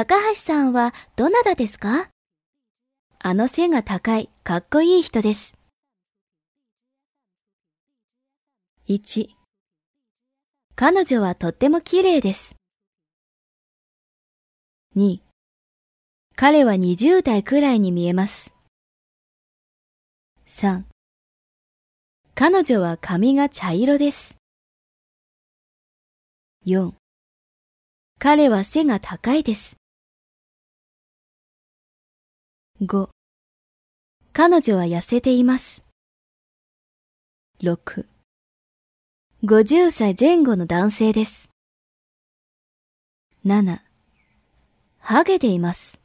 高橋さんはどなたですか？あの背が高い、かっこいい人です。1彼女はとっても綺麗です。2彼は20代くらいに見えます。3彼女は髪が茶色です。4彼は背が高いです。5彼女は痩せています。6 50歳前後の男性です。7ハゲています。